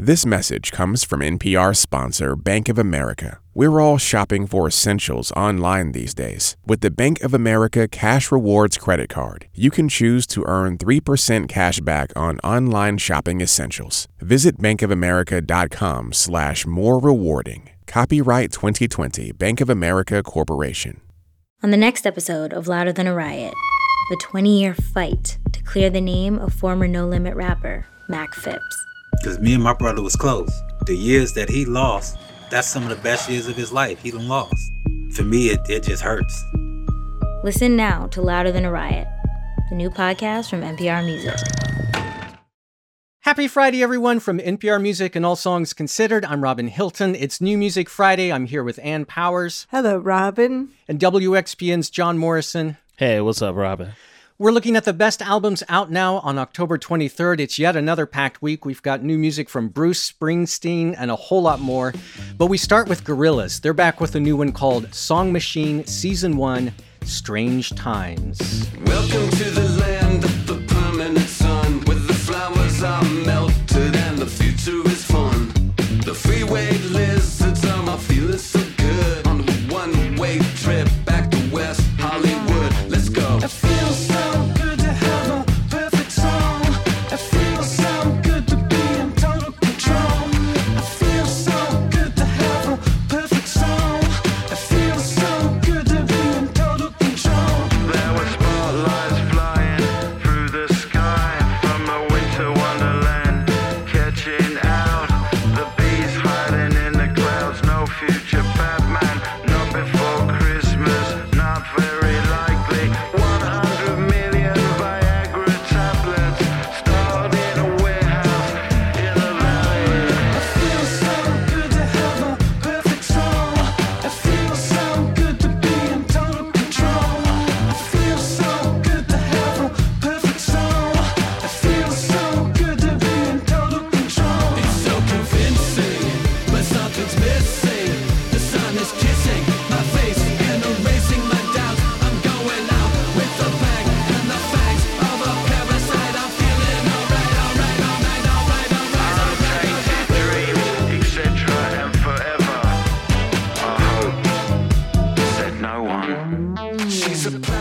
This message comes from NPR sponsor Bank of America. We're all shopping for essentials online these days. With the Bank of America Cash Rewards credit card, you can choose to earn 3% cash back on online shopping essentials. Visit bankofamerica.com slash more rewarding. Copyright 2020 Bank of America Corporation. On the next episode of Louder Than a Riot, the 20 year fight to clear the name of former No Limit rapper Mac Phipps. Because me and my brother was close. The years that he lost, that's some of the best years of his life he done lost. For me, it, it just hurts. Listen now to Louder Than a Riot, the new podcast from NPR Music. Happy Friday, everyone, from NPR Music and All Songs Considered. I'm Robin Hilton. It's New Music Friday. I'm here with Ann Powers. Hello, Robin. And WXPN's John Morrison. Hey, what's up, Robin? We're looking at the best albums out now on October 23rd. It's yet another packed week. We've got new music from Bruce Springsteen and a whole lot more. But we start with Gorillaz. They're back with a new one called Song Machine Season 1 Strange Times. Welcome to the land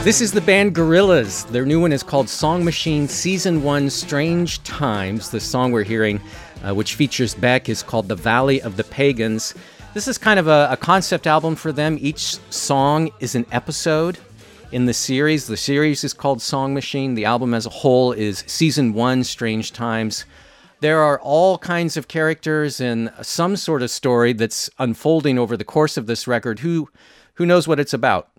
This is the band Gorillaz. Their new one is called Song Machine Season 1 Strange Times. The song we're hearing, uh, which features Beck, is called The Valley of the Pagans. This is kind of a, a concept album for them. Each song is an episode in the series. The series is called Song Machine. The album as a whole is Season 1 Strange Times. There are all kinds of characters and some sort of story that's unfolding over the course of this record. Who who knows what it's about?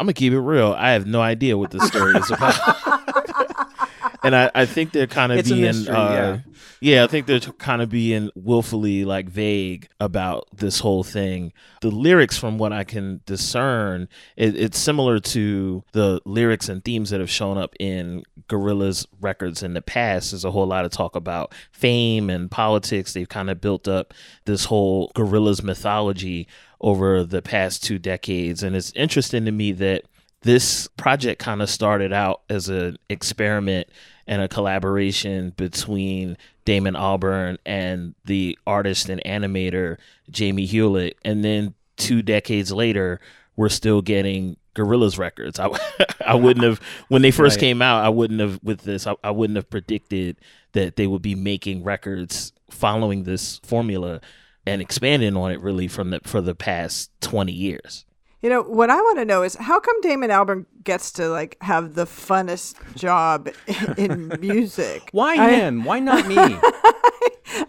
I'm gonna keep it real. I have no idea what the story is about. and I, I think they're kind of It's being mystery, uh, yeah. I think they're kind of being willfully like vague about this whole thing. The lyrics, from what I can discern, it, it's similar to the lyrics and themes that have shown up in Gorillaz records in the past. There's a whole lot of talk about fame and politics. They've kind of built up this whole Gorillaz mythology over the past two decades, and it's interesting to me that this project kind of started out as an experiment and a collaboration between Damon Albarn and the artist and animator Jamie Hewlett. And then two decades later, we're still getting Gorillaz records. I, I wouldn't have, when they first Right. came out, I wouldn't have, with this, I, I wouldn't have predicted that they would be making records following this formula and expanding on it really from the, for the past 20 years. You know, what I want to know is how come Damon Albarn gets to like have the funnest job in music? Why I- him? Why not me?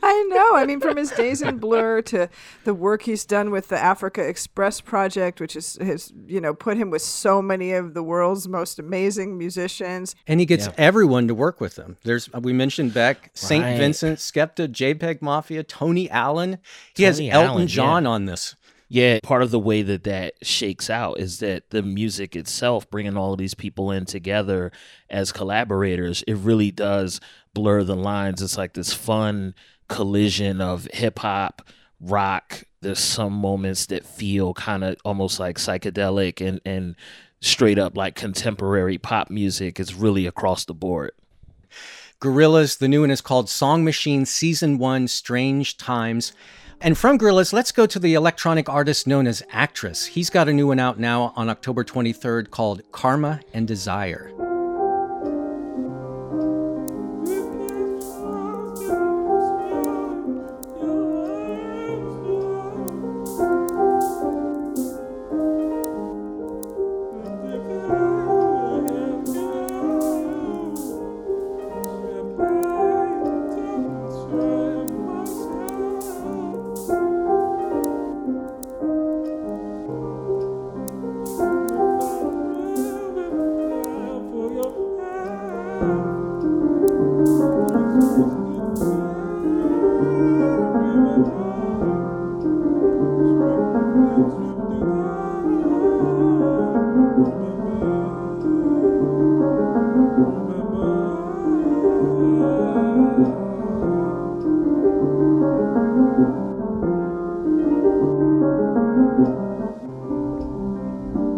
I know. I mean, from his days in Blur to the work he's done with the Africa Express project, which is has you know put him with so many of the world's most amazing musicians. and he gets everyone to work with him. There's uh, we mentioned Beck, Saint Vincent, Skepta, JPEG Mafia, Tony Allen. He has Elton Allen, John yeah. on this. Yeah, part of the way that that shakes out is that the music itself, bringing all of these people in together as collaborators, it really does blur the lines. It's like this fun collision of hip hop, rock. There's some moments that feel kind of almost like psychedelic and, and straight up like contemporary pop music. It's really across the board. Gorillaz. The new one is called Song Machine Season 1 Strange Times. And from Gorillaz, let's go to the electronic artist known as Actress. He's got a new one out now on October 23rd called Karma and Desire.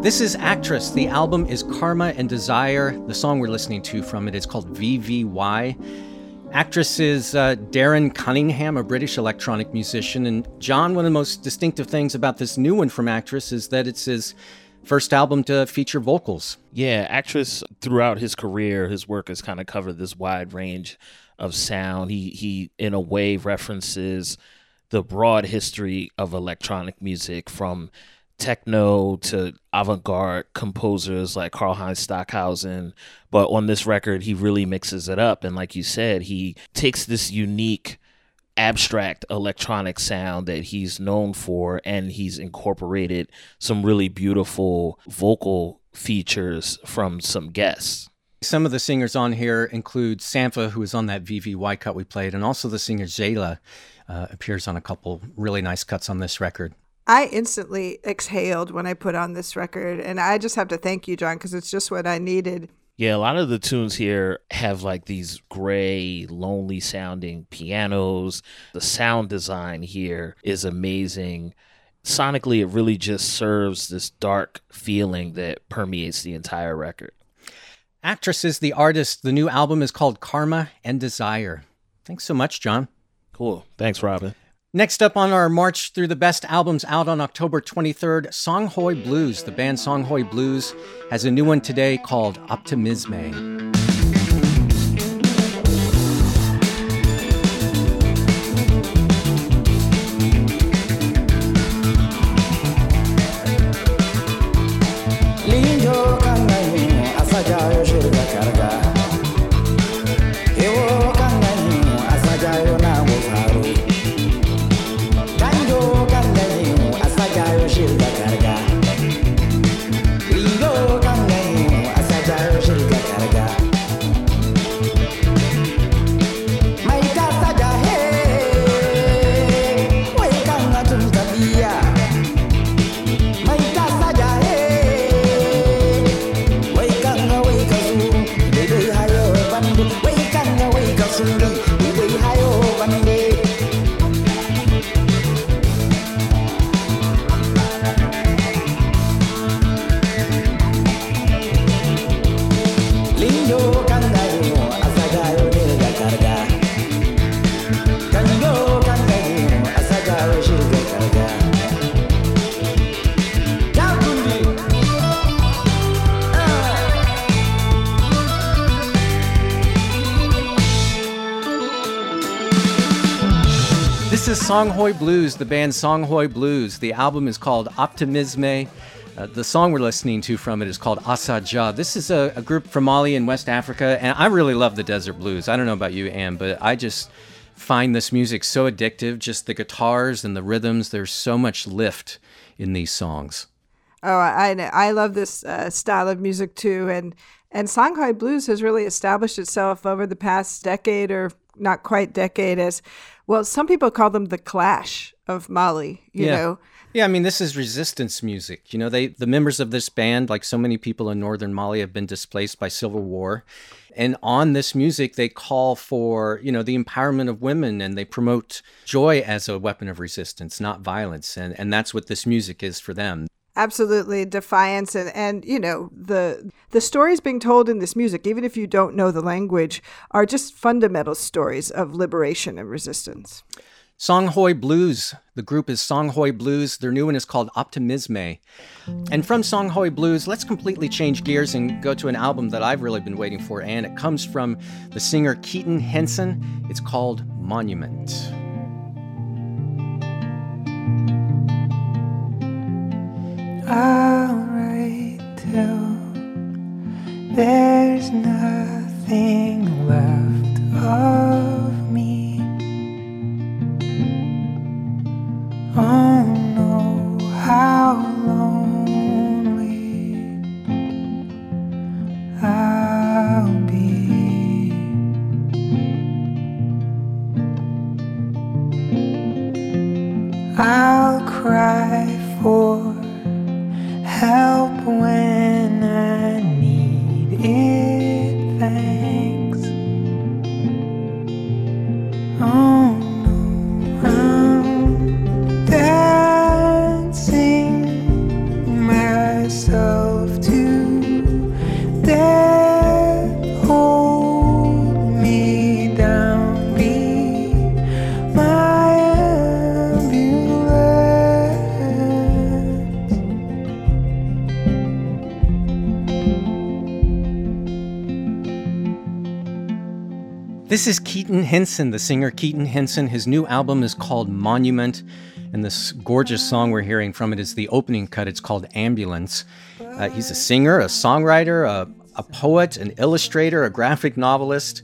This is Actress. The album is Karma and Desire. The song we're listening to from it is called VVY. Actress is uh, Darren Cunningham, a British electronic musician. And John, one of the most distinctive things about this new one from Actress is that it's his first album to feature vocals. Yeah, actress throughout his career, his work has kind of covered this wide range of sound. He he in a way references the broad history of electronic music from techno to avant-garde composers like Karlheinz Stockhausen, but on this record he really mixes it up and like you said, he takes this unique abstract electronic sound that he's known for and he's incorporated some really beautiful vocal features from some guests. Some of the singers on here include Sampha, who is on that VVY cut we played, and also the singer Zsela uh, appears on a couple really nice cuts on this record. I instantly exhaled when I put on this record, and I just have to thank you, John, because it's just what I needed. Yeah, a lot of the tunes here have like these gray, lonely sounding pianos. The sound design here is amazing. Sonically, it really just serves this dark feeling that permeates the entire record. Actresses, the artist. The new album is called Karma and Desire. Thanks so much, John. Cool. Thanks, Robin. Next up on our march through the best albums out on October 23rd, Songhoy Blues. The band Songhoy Blues has a new one today called Optimisme. Songhoy Blues, the band Songhoy Blues. The album is called Optimisme. Uh, the song we're listening to from it is called Assadja. This is a, a group from Mali in West Africa, and I really love the desert blues. I don't know about you, Ann, but I just find this music so addictive. Just the guitars and the rhythms, there's so much lift in these songs. Oh, I I love this uh, style of music too, and and Songhoy blues has really established itself over the past decade or not quite decade as well. Some people call them the Clash of Mali. You Yeah. know, Yeah, I mean, this is resistance music. You know, they the members of this band, like so many people in northern Mali, have been displaced by civil war. And on this music, they call for, you know, the empowerment of women and they promote joy as a weapon of resistance, not violence. And and that's what this music is for them. Absolutely defiance and and you know the the stories being told in this music even if you don't know the language are just fundamental stories of liberation and resistance Songhoy Blues. The group is Songhoy Blues. Their new one is called Optimisme. And from Songhoy Blues, let's completely change gears and go to an album that I've really been waiting for, and it comes from the singer Keaton Henson. It's called Monument. I'll write till there's nothing left of me. Oh no, how lonely I'll be. I'll cry for help when I need it. Henson, the singer Keaton Henson. His new album is called Monument, and this gorgeous song we're hearing from it is the opening cut. It's called Ambulance. Uh, he's a singer, a songwriter, a, a poet, an illustrator, a graphic novelist.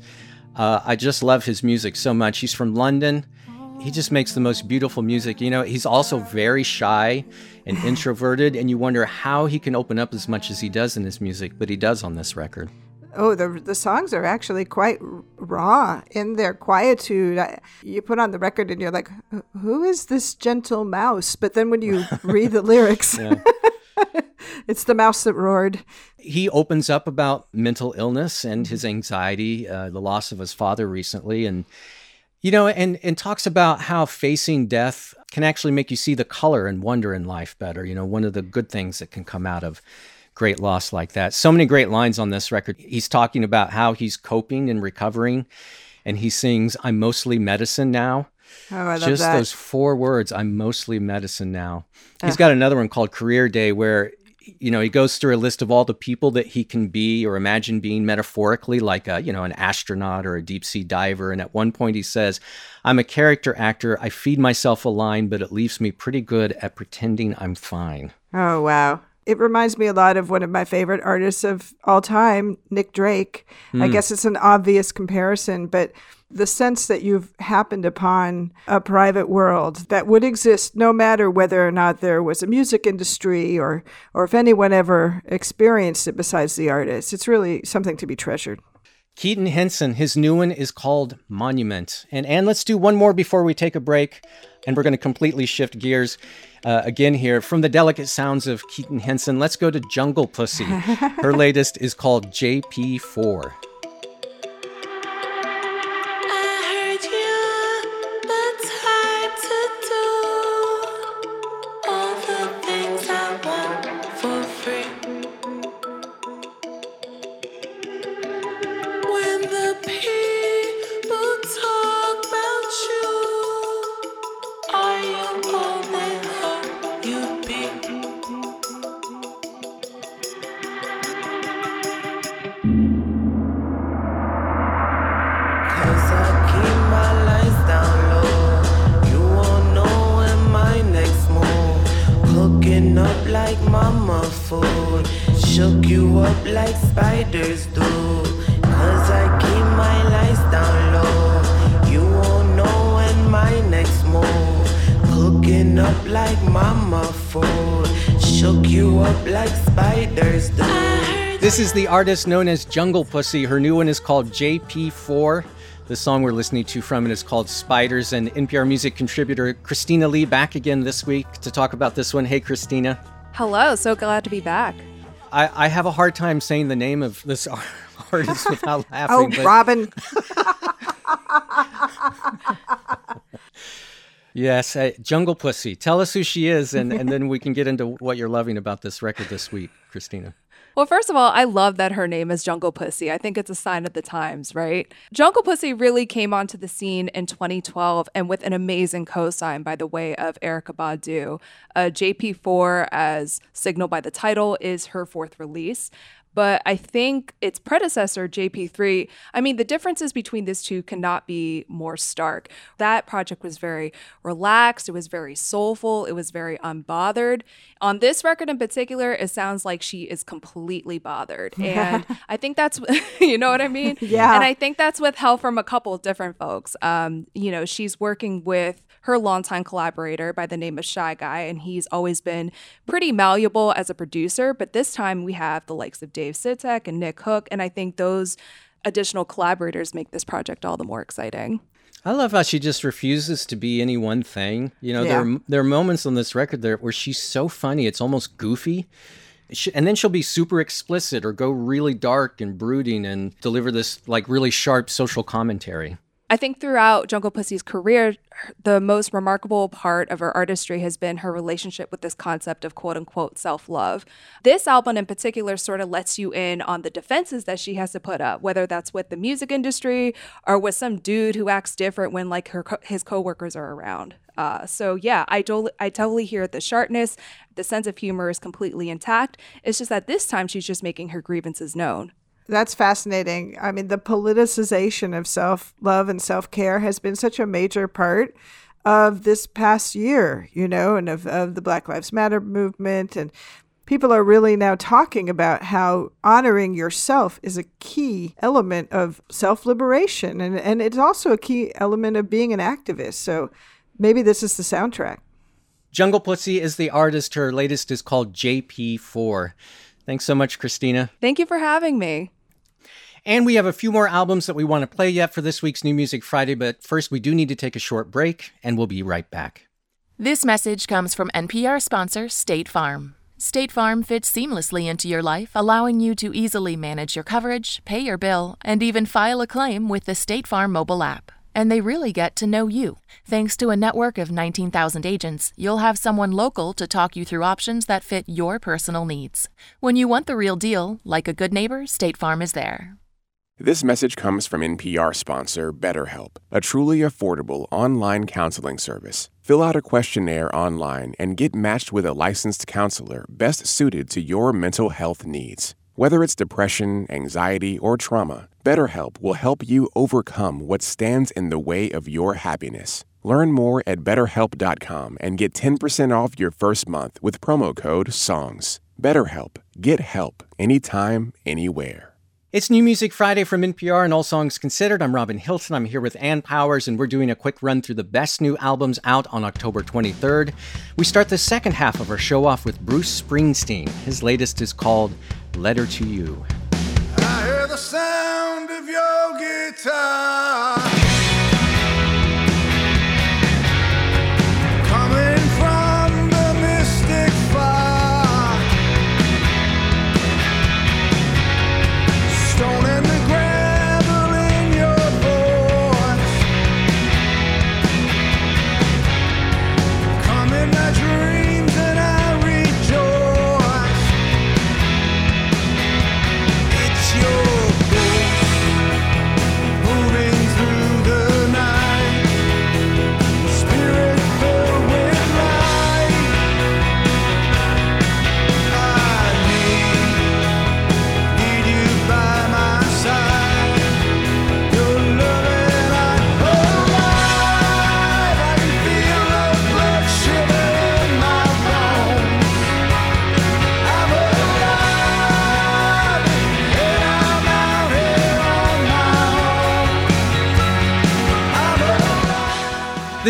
Uh, I just love his music so much. He's from London. He just makes the most beautiful music. You know, he's also very shy and introverted, and you wonder how he can open up as much as he does in his music, but he does on this record. Oh, the the songs are actually quite raw in their quietude. I, you put on the record and you're like, "Who- "Who is this gentle mouse?" But then when you read the lyrics, it's the mouse that roared. he opens up about mental illness and his anxiety, uh, the loss of his father recently, and you know, and and talks about how facing death can actually make you see the color and wonder in life better. You know, one of the good things that can come out of great loss like that. So many great lines on this record. He's talking about how he's coping and recovering, and he sings, "I'm mostly medicine now." Oh, I love that. just that. those four words i'm mostly medicine now he's got another one called career day where you know he goes through a list of all the people that he can be or imagine being metaphorically like a you know an astronaut or a deep sea diver and at one point he says i'm a character actor i feed myself a line but it leaves me pretty good at pretending i'm fine Oh, wow. It reminds me a lot of one of my favorite artists of all time, Nick Drake. I hmm. guess it's an obvious comparison, but the sense that you've happened upon a private world that would exist no matter whether or not there was a music industry or or if anyone ever experienced it besides the artist. It's really something to be treasured. Keaton Henson, his new one is called Monument. And Ann, let's do one more before we take a break. And we're going to completely shift gears uh, again here. From the delicate sounds of Keaton Henson, let's go to Jungle Pussy. Her latest is called JP4. Artist known as Jungle Pussy. Her new one is called JP4. The song we're listening to from it is called Spiders. And NPR music contributor Christina Lee back again this week to talk about this one. Hey, Christina. Hello, so glad to be back. I, I have a hard time saying the name of this artist without Oh, laughing. but- Robin. Yes, uh, Jungle Pussy. Tell us who she is, and, and then we can get into what you're loving about this record this week, Christina. Well, first of all, I love that her name is Jungle Pussy. I think it's a sign of the times, right? Jungle Pussy really came onto the scene in 2012 and with an amazing co sign by the way of Erykah Badu. Uh, JP4, as signaled by the title, is her fourth release. But I think its predecessor, JP3, I mean, the differences between these two cannot be more stark. That project was very relaxed, it was very soulful, it was very unbothered. On this record in particular, it sounds like she is completely bothered. And I think that's, you know what I mean? Yeah. And I think that's with help from a couple of different folks. Um, you know, she's working with her longtime collaborator by the name of Shy Guy, and he's always been pretty malleable as a producer. But this time we have the likes of Dave Sitek and Nick Hook, and I think those additional collaborators make this project all the more exciting. I love how she just refuses to be any one thing. You know, there are, there are moments on this record there where she's so funny, it's almost goofy. She, and then she'll be super explicit or go really dark and brooding and deliver this like really sharp social commentary. I think throughout Jungle Pussy's career, the most remarkable part of her artistry has been her relationship with this concept of quote unquote self love. This album in particular sort of lets you in on the defenses that she has to put up, whether that's with the music industry or with some dude who acts different when like her his coworkers are around. Uh, so yeah, I do- I totally hear the sharpness. The sense of humor is completely intact. It's just that this time she's just making her grievances known. That's fascinating. I mean, the politicization of self love and self care has been such a major part of this past year, you know, and of, of the Black Lives Matter movement. And people are really now talking about how honoring yourself is a key element of self liberation. And, and it's also a key element of being an activist. So maybe this is the soundtrack. Jungle Pussy is the artist. Her latest is called JP4. Thanks so much, Christina. Thank you for having me. And we have a few more albums that we want to play yet for this week's New Music Friday, but first we do need to take a short break, and we'll be right back. This message comes from NPR sponsor State Farm. State Farm fits seamlessly into your life, allowing you to easily manage your coverage, pay your bill, and even file a claim with the State Farm mobile app. And they really get to know you. Thanks to a network of 19,000 agents, you'll have someone local to talk you through options that fit your personal needs. When you want the real deal, like a good neighbor, State Farm is there. This message comes from NPR sponsor BetterHelp, a truly affordable online counseling service. Fill out a questionnaire online and get matched with a licensed counselor best suited to your mental health needs. Whether it's depression, anxiety, or trauma, BetterHelp will help you overcome what stands in the way of your happiness. Learn more at betterhelp.com and get 10% off your first month with promo code SONGS. BetterHelp. Get help anytime, anywhere. It's New Music Friday from NPR and All Songs Considered. I'm Robin Hilton. I'm here with Ann Powers, and we're doing a quick run through the best new albums out on October 23rd. We start the second half of our show off with Bruce Springsteen. His latest is called Letter to You.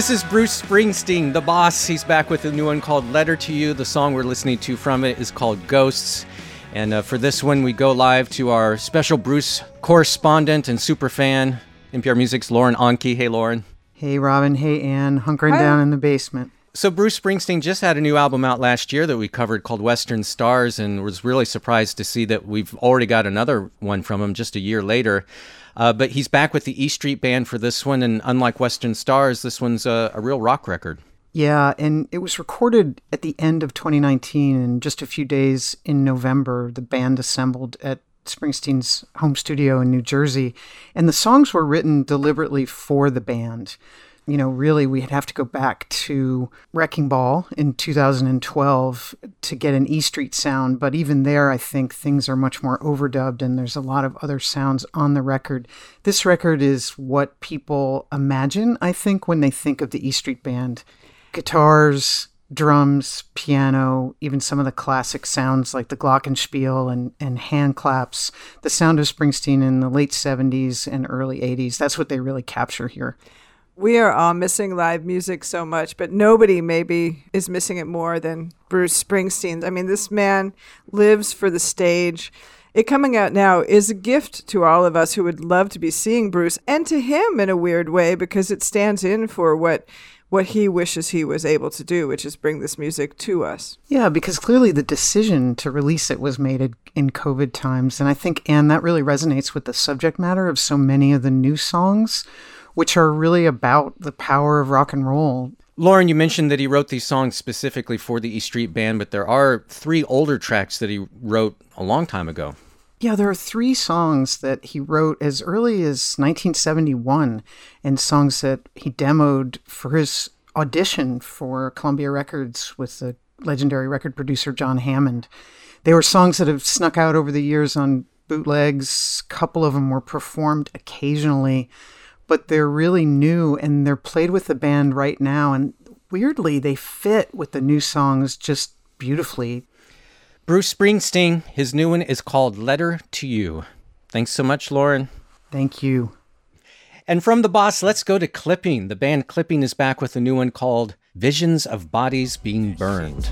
This is Bruce Springsteen, the boss. He's back with a new one called Letter to You. The song we're listening to from it is called Ghosts. And uh, for this one, we go live to our special Bruce correspondent and super fan, NPR Music's Lauren Onkey. Hey, Lauren. Hey, Robin. Hey, Ann. Hunkering Hi. down in the basement. So Bruce Springsteen just had a new album out last year that we covered called Western Stars, and was really surprised to see that we've already got another one from him just a year later. Uh, but he's back with the E Street Band for this one, and unlike Western Stars, this one's a, a real rock record. Yeah, and it was recorded at the end of 2019, and just a few days in November, the band assembled at Springsteen's home studio in New Jersey, and the songs were written deliberately for the band. You know, really, we'd have to go back to Wrecking Ball in 2012 to get an E Street sound, but even there, I think things are much more overdubbed, and there's a lot of other sounds on the record. This record is what people imagine, I think, when they think of the E Street Band guitars, drums, piano, even some of the classic sounds like the glockenspiel and, and hand claps, the sound of Springsteen in the late 70s and early 80s. That's what they really capture here. We are all missing live music so much, but nobody maybe is missing it more than Bruce Springsteen. I mean, this man lives for the stage. It coming out now is a gift to all of us who would love to be seeing Bruce and to him in a weird way because it stands in for what what he wishes he was able to do, which is bring this music to us. Yeah, because clearly the decision to release it was made in- COVID times. And I think, Ann, that really resonates with the subject matter of so many of the new songs, which are really about the power of rock and roll. Lauren, you mentioned that he wrote these songs specifically for the E Street Band, but there are three older tracks that he wrote a long time ago. Yeah, there are three songs that he wrote as early as 1971 and songs that he demoed for his audition for Columbia Records with the legendary record producer John Hammond. They were songs that have snuck out over the years on bootlegs. A couple of them were performed occasionally, but they're really new and they're played with the band right now. And weirdly, they fit with the new songs just beautifully. Bruce Springsteen, his new one is called Letter to You. Thanks so much, Lauren. Thank you. And from the boss, let's go to Clipping. The band Clipping is back with a new one called Visions of Bodies Being Burned.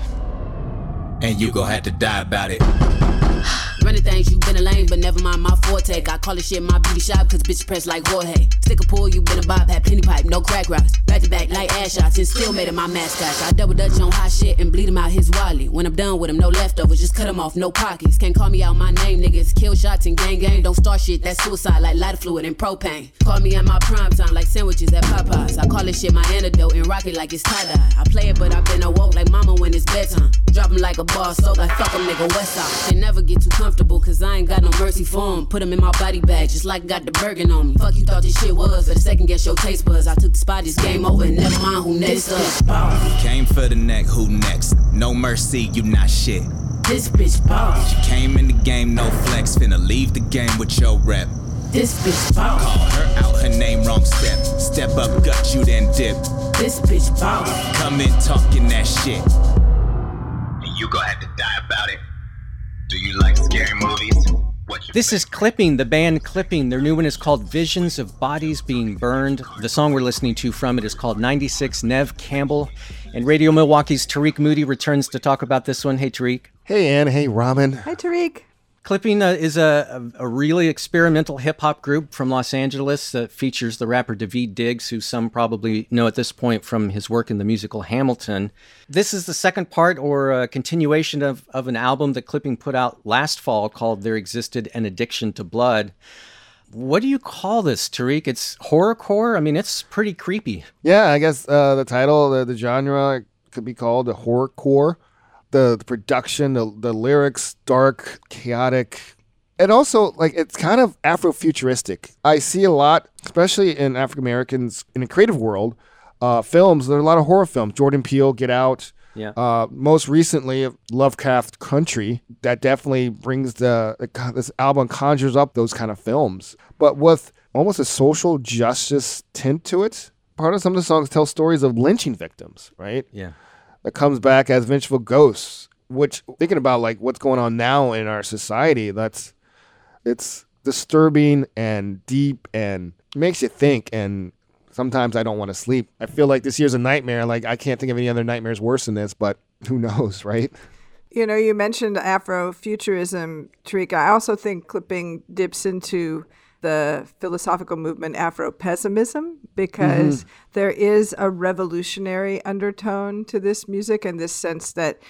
And you gon' have to die about it. Running things, you been a lame, but never mind my forte. I call this shit my beauty shop, cause bitch press like Jorge. Stick a pull, you been a bob, had plenty pipe, no crack rocks. Back to back like ass shots, and still made it my mascot. I double dutch on hot shit and bleed him out his wally. When I'm done with him, no leftovers, just cut him off, no pockets. Can't call me out my name, niggas. Kill shots and gang gang, don't start shit, that's suicide like lighter fluid and propane. Call me at my prime time like sandwiches at Popeyes. I call this shit my antidote and rock it like it's tie dye. I play it, but I've been awoke like mama when it's bedtime. Drop him like a bar soap, like fuck him, nigga, west side. Can never get too comfortable, cause I ain't got no mercy for him. Put him in my body bag, just like got the Bergen on me. Fuck you thought this shit was, but second guess your taste buds. I took the spot, this game over, and never mind who next up. Came for the neck, who next? No mercy, you not shit. This bitch boss. You came in the game, no flex, finna leave the game with your rep. This bitch boss. Call her out, her name wrong step. Step up, gut you, then dip. This bitch boss. Come in talking that shit. And you gon' have to die about it. Do you like scary movies? What you This is Clipping, the band Clipping. Their new one is called Visions of Bodies Being Burned. The song we're listening to from it is called 96 Neve Campbell. And Radio Milwaukee's Tarik Moody returns to talk about this one. Hey, Tarik. Hey, Ann. Hey, Ramen. Hi, Tarik. Clipping uh, is a, a, really experimental hip hop group from Los Angeles that features the rapper Daveed Diggs, who some probably know at this point from his work in the musical Hamilton. This is the second part or a continuation of, of an album that Clipping put out last fall called There Existed an Addiction to Blood. What do you call this, Tarik? It's horrorcore? I mean, it's pretty creepy. Yeah, I guess uh, the title, the, the genre could be called a horrorcore. The, the production, the, the lyrics, dark, chaotic, and also like it's kind of Afrofuturistic. I see a lot, especially in African Americans in the creative world, uh, films. There are a lot of horror films. Jordan Peele, Get Out. Yeah. Uh, most recently, Lovecraft Country. That definitely brings the, the this album conjures up those kind of films, but with almost a social justice tint to it. Part of some of the songs tell stories of lynching victims, right? Yeah. That comes back as vengeful ghosts. Which thinking about like what's going on now in our society, that's it's disturbing and deep and makes you think and sometimes I don't want to sleep. I feel like this year's a nightmare. Like I can't think of any other nightmares worse than this, but who knows, right? You know, you mentioned Afrofuturism, Tarik. I also think clipping dips into the philosophical movement Afro-pessimism because Mhm. there is a revolutionary undertone to this music and this sense that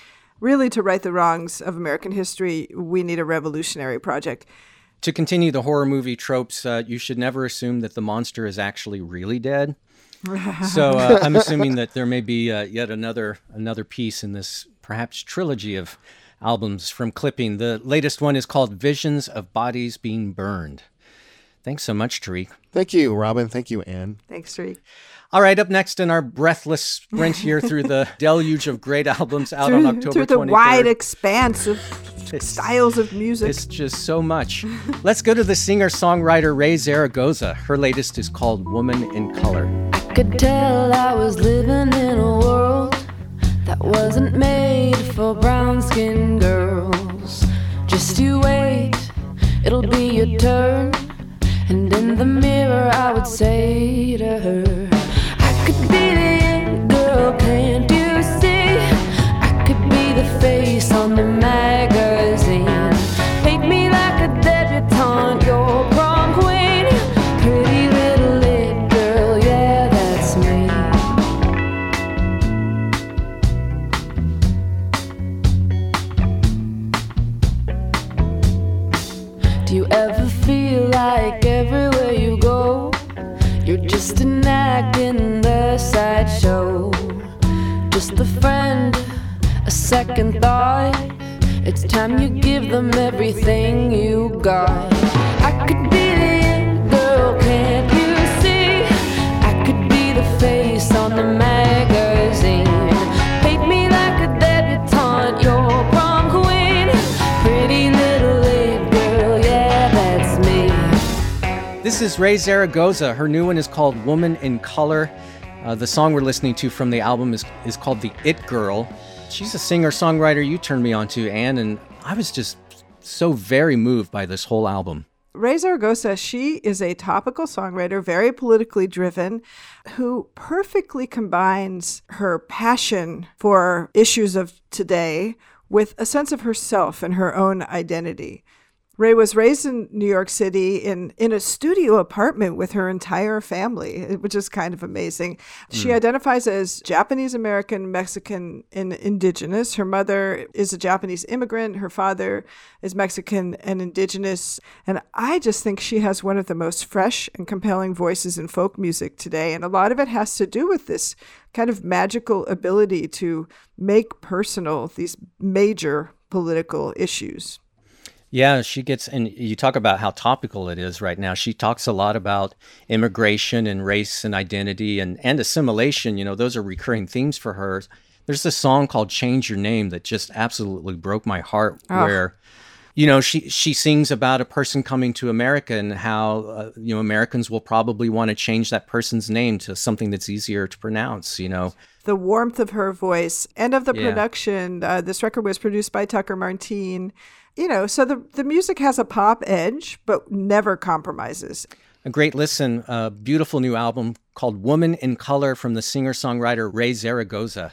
really to right the wrongs of American history, we need a revolutionary project. To continue the horror movie tropes, uh, you should never assume that the monster is actually really dead. so uh, I'm assuming that there may be uh, yet another another piece in this perhaps trilogy of albums from Clipping. The latest one is called Visions of Bodies Being Burned. Thanks so much, Tarik. Thank you, Robin. Thank you, Ann. Thanks, Tarik. All right, up next in our breathless sprint here through the deluge of great albums out on through, October through the 23rd. wide expanse of styles of music. It's just so much. Let's go to the singer songwriter Raye Zaragoza. Her latest is called Woman in Color. Could tell I was living in a world that wasn't made for brown skinned girls. Just you wait, it'll be your turn. And in the mirror, I would say Raye Zaragoza. Her new one is called Woman in Color. Uh, the song we're listening to from the album is, is called The It Girl. She's a singer songwriter you turned me on to, Ann, and I was just so very moved by this whole album. Raye Zaragoza, she is a topical songwriter, very politically driven, who perfectly combines her passion for issues of today with a sense of herself and her own identity. Raye was raised in New York City in, in a studio apartment with her entire family, which is kind of amazing. She Mm. identifies as Japanese American, Mexican, and indigenous. Her mother is a Japanese immigrant. Her father is Mexican and indigenous. And I just think she has one of the most fresh and compelling voices in folk music today. And a lot of it has to do with this kind of magical ability to make personal these major political issues. Yeah, she gets, and you talk about how topical it is right now. She talks a lot about immigration and race and identity and, and assimilation. You know, those are recurring themes for her. There's a song called Change Your Name that just absolutely broke my heart, Ah. where, you know, she, she sings about a person coming to America and how, uh, you know, Americans will probably want to change that person's name to something that's easier to pronounce, you know. the warmth of her voice and of the Yeah. production. Uh, this record was produced by Tucker Martine. You know, so the, the music has a pop edge, but never compromises. A great listen, a beautiful new album called Woman in Color from the singer songwriter Raye Zaragoza.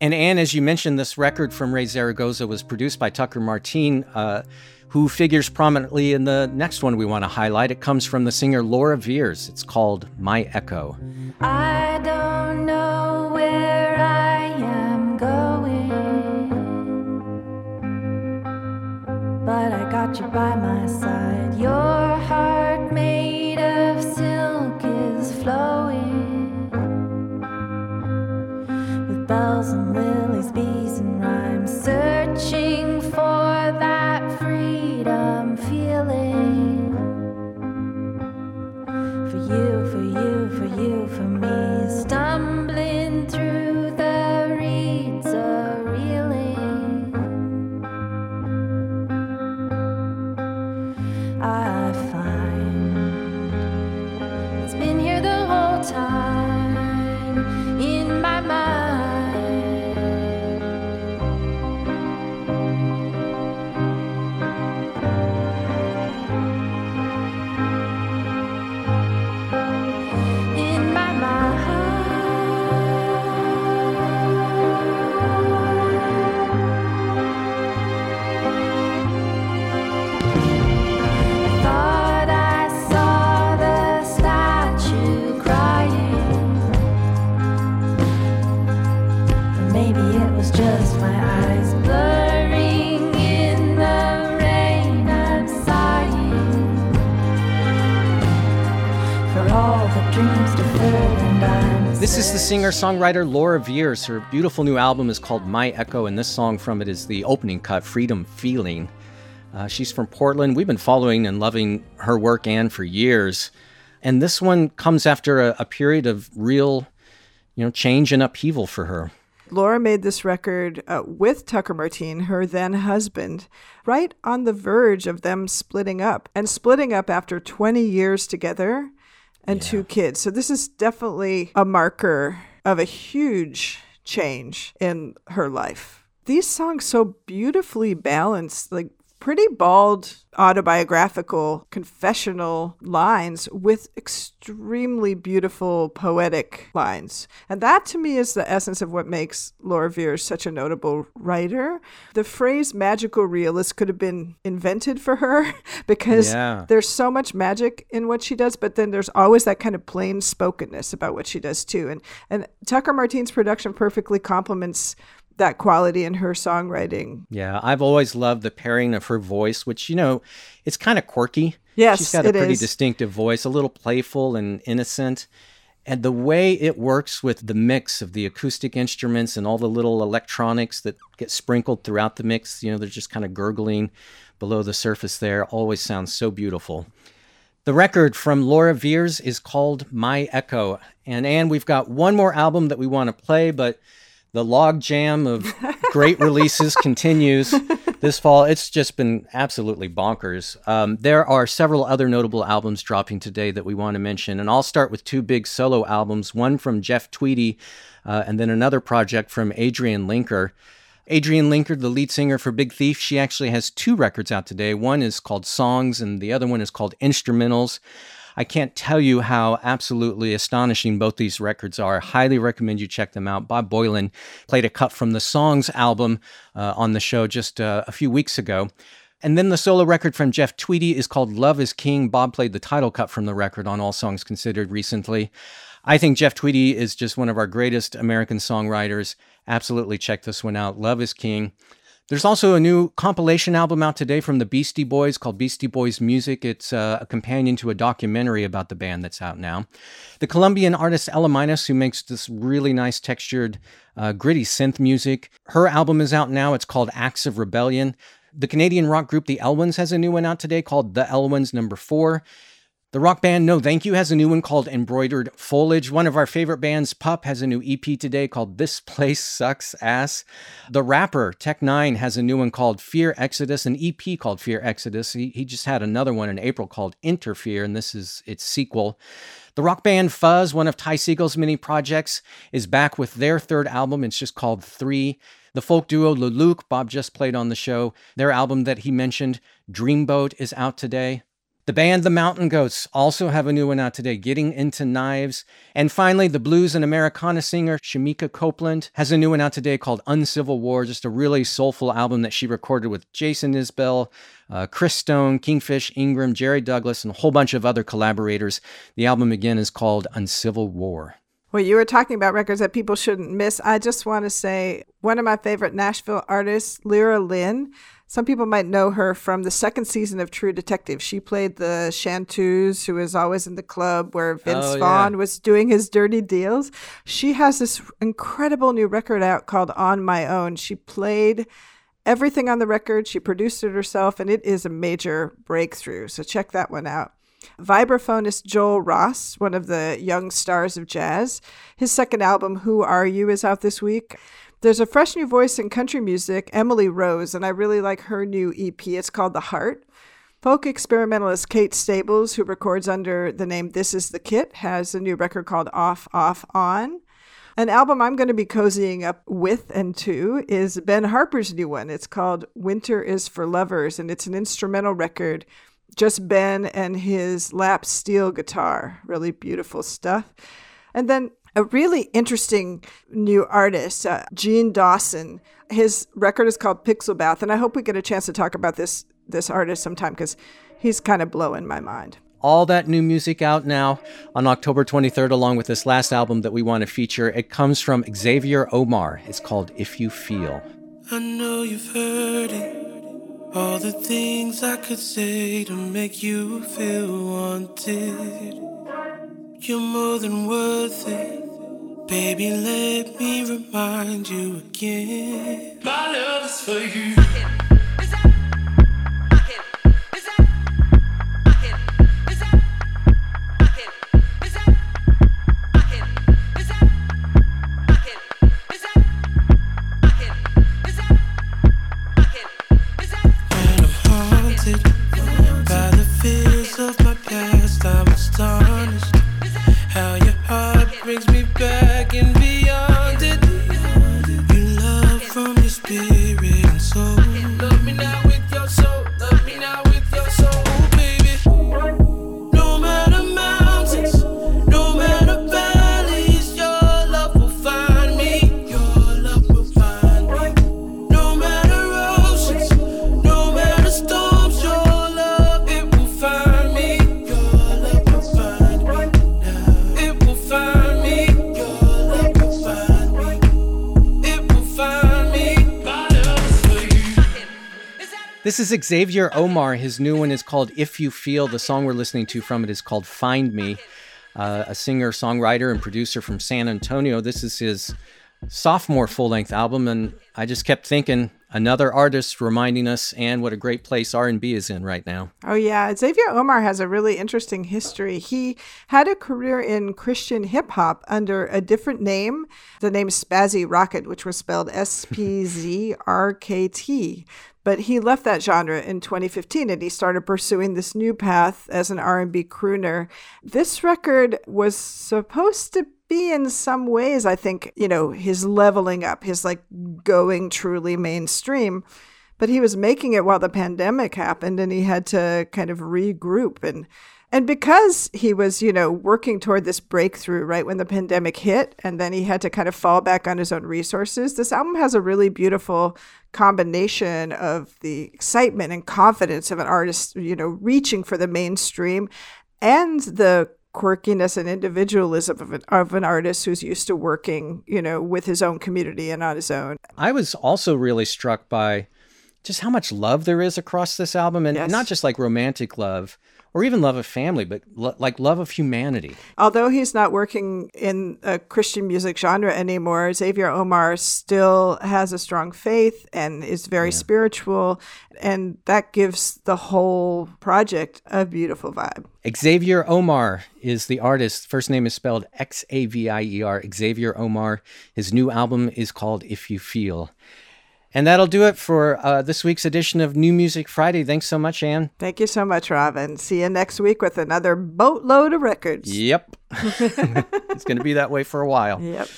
And Ann, as you mentioned, this record from Raye Zaragoza was produced by Tucker Martine, uh, who figures prominently in the next one we want to highlight. It comes from the singer Laura Veirs. It's called My Echo. I don't know but I got you by my side. Your heart made of silk is flowing with bells and lilies, bees and rhymes, searching songwriter Laura Veirs. Her beautiful new album is called My Echo, and this song from it is the opening cut, Freedom Feeling. Uh, she's from Portland. We've been following and loving her work, Ann, for years. And this one comes after a, a period of real, you know, change and upheaval for her. Laura made this record uh, with Tucker Martine, her then husband, right on the verge of them splitting up and splitting up after 20 years together and two kids. So this is definitely a marker of a huge change in her life. These songs so beautifully balanced, like pretty bald autobiographical confessional lines with extremely beautiful poetic lines. And that to me is the essence of what makes Laura Veirs such a notable writer. The phrase magical realist could have been invented for her because Yeah. there's so much magic in what she does, but then there's always that kind of plain spokenness about what she does too. And and Tucker Martine's production perfectly complements that quality in her songwriting. Yeah, I've always loved the pairing of her voice, which, you know, it's kind of quirky. Yes, She's got a pretty is. distinctive voice, a little playful and innocent. And the way it works with the mix of the acoustic instruments and all the little electronics that get sprinkled throughout the mix, you know, they're just kind of gurgling below the surface there, always sounds so beautiful. The record from Laura Veirs is called My Echo. And Ann, we've got one more album that we want to play, but the log jam of great releases continues this fall. It's just been absolutely bonkers. Um, there are several other notable albums dropping today that we want to mention, and I'll start with two big solo albums one from Jeff Tweedy, uh, and then another project from Adrianne Lenker. Adrianne Lenker, the lead singer for Big Thief, she actually has two records out today. One is called Songs, and the other one is called Instrumentals. I can't tell you how absolutely astonishing both these records are. I Highly recommend you check them out. Bob Boilen played a cut from the Songs album uh, on the show just uh, a few weeks ago. And then the solo record from Jeff Tweedy is called Love is King. Bob played the title cut from the record on All Songs Considered recently. I think Jeff Tweedy is just one of our greatest American songwriters. Absolutely check this one out. Love is King. There's also a new compilation album out today from the Beastie Boys called Beastie Boys Music. It's uh, a companion to a documentary about the band that's out now. The Colombian artist Ela Minus, who makes this really nice textured, uh, gritty synth music, her album is out now. It's called Acts of Rebellion. The Canadian rock group The Elwins has a new one out today called The Elwins Number Four. The rock band No Thank You has a new one called Embroidered Foliage. One of our favorite bands, Pup, has a new EP today called This Place Sucks Ass. The rapper Tech N9ne has a new one called Fear Exodus, an EP called Fear Exodus. He, he just had another one in April called Interfere, and this is its sequel. The rock band Fuzz, one of Ty Segall's many projects, is back with their third album. It's just called Three. The folk duo Luluc, Bob just played on the show. Their album that he mentioned, Dreamboat, is out today. The band The Mountain Goats also have a new one out today, Getting Into Knives. And finally, the blues and Americana singer Shemekia Copeland has a new one out today called Uncivil War, just a really soulful album that she recorded with Jason Isbell, uh, Christone, Kingfish Ingram, Jerry Douglas, and a whole bunch of other collaborators. The album again is called Uncivil War. Well, you were talking about records that people shouldn't miss. I just want to say one of my favorite Nashville artists, Lera Lynn. Some people might know her from the second season of True Detective. She played the chanteuse who was always in the club where oh, Vince Oh, yeah. Vaughn was doing his dirty deals. She has this incredible new record out called On My Own. She played everything on the record, she produced it herself, and it is a major breakthrough. So check that one out. Vibraphonist Joel Ross, one of the young stars of jazz. His second album, Who Are You, is out this week. There's a fresh new voice in country music, Emily Rose, and I really like her new EP. It's called The Heart. Folk experimentalist Kate Stables, who records under the name This Is the Kit, has a new record called Off, Off, On. An album I'm going to be cozying up with and to is Ben Harper's new one. It's called Winter is for Lovers, and it's an instrumental record. Just Ben and his lap steel guitar. Really beautiful stuff. And then a really interesting new artist, uh, Jean Dawson. His record is called Pixel Bath, and I hope we get a chance to talk about this this artist sometime because he's kind of blowing my mind. all that new music out now on October 23rd, along with this last album that we want to feature. It comes from Xavier Omär. It's called If You Feel. I know you've heard it. All the things I could say to make you feel wanted. You're more than worth it. Baby, let me remind you again. My love is for you. Is Xavier Omär. His new one is called If You Feel. The song we're listening to from it is called Find Me. Uh, a singer, songwriter, and producer from San Antonio. This is his sophomore full length album, and I just kept thinking another artist reminding us and what a great place R&B is in right now. Oh, yeah. Xavier Omär has a really interesting history. He had a career in Christian hip hop under a different name, the name Spazzy Rocket, which was spelled S P Z R K T. But he left that genre in 2015 and he started pursuing this new path as an R&B crooner. This record was supposed to be in some ways, I think, you know, his leveling up, his like going truly mainstream. But he was making it while the pandemic happened and he had to kind of regroup and and because he was, you know, working toward this breakthrough right when the pandemic hit and then he had to kind of fall back on his own resources, this album has a really beautiful combination of the excitement and confidence of an artist, you know, reaching for the mainstream and the quirkiness and individualism of an, of an artist who's used to working, you know, with his own community and on his own. I was also really struck by just how much love there is across this album, and Yes. not just like romantic love or even love of family, but lo- like love of humanity. Although he's not working in a Christian music genre anymore, Xavier Omär still has a strong faith and is very spiritual. And that gives the whole project a beautiful vibe. Xavier Omär is the artist. First name is spelled X A V I E R. Xavier Omär. His new album is called If You Feel. And that'll do it for uh, this week's edition of New Music Friday. Thanks so much, Ann. Thank you so much, Robin. See you next week with another boatload of records. Yep. it's going to be that way for a while. Yep.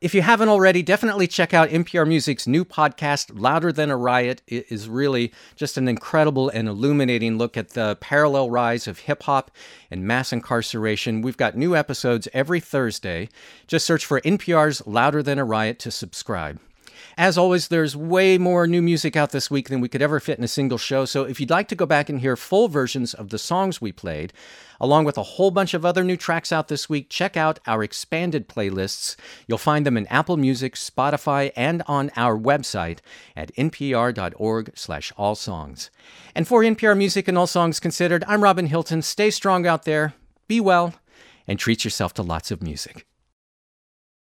If you haven't already, definitely check out NPR Music's new podcast, Louder Than a Riot. It is really just an incredible and illuminating look at the parallel rise of hip hop and mass incarceration. We've got new episodes every Thursday. Just search for NPR's Louder Than a Riot to subscribe. As always, there's way more new music out this week than we could ever fit in a single show. So if you'd like to go back and hear full versions of the songs we played, along with a whole bunch of other new tracks out this week, check out our expanded playlists. You'll find them in Apple Music, Spotify, and on our website at npr.org slash all songs. And for NPR Music and All Songs Considered, I'm Robin Hilton. Stay strong out there, be well, and treat yourself to lots of music.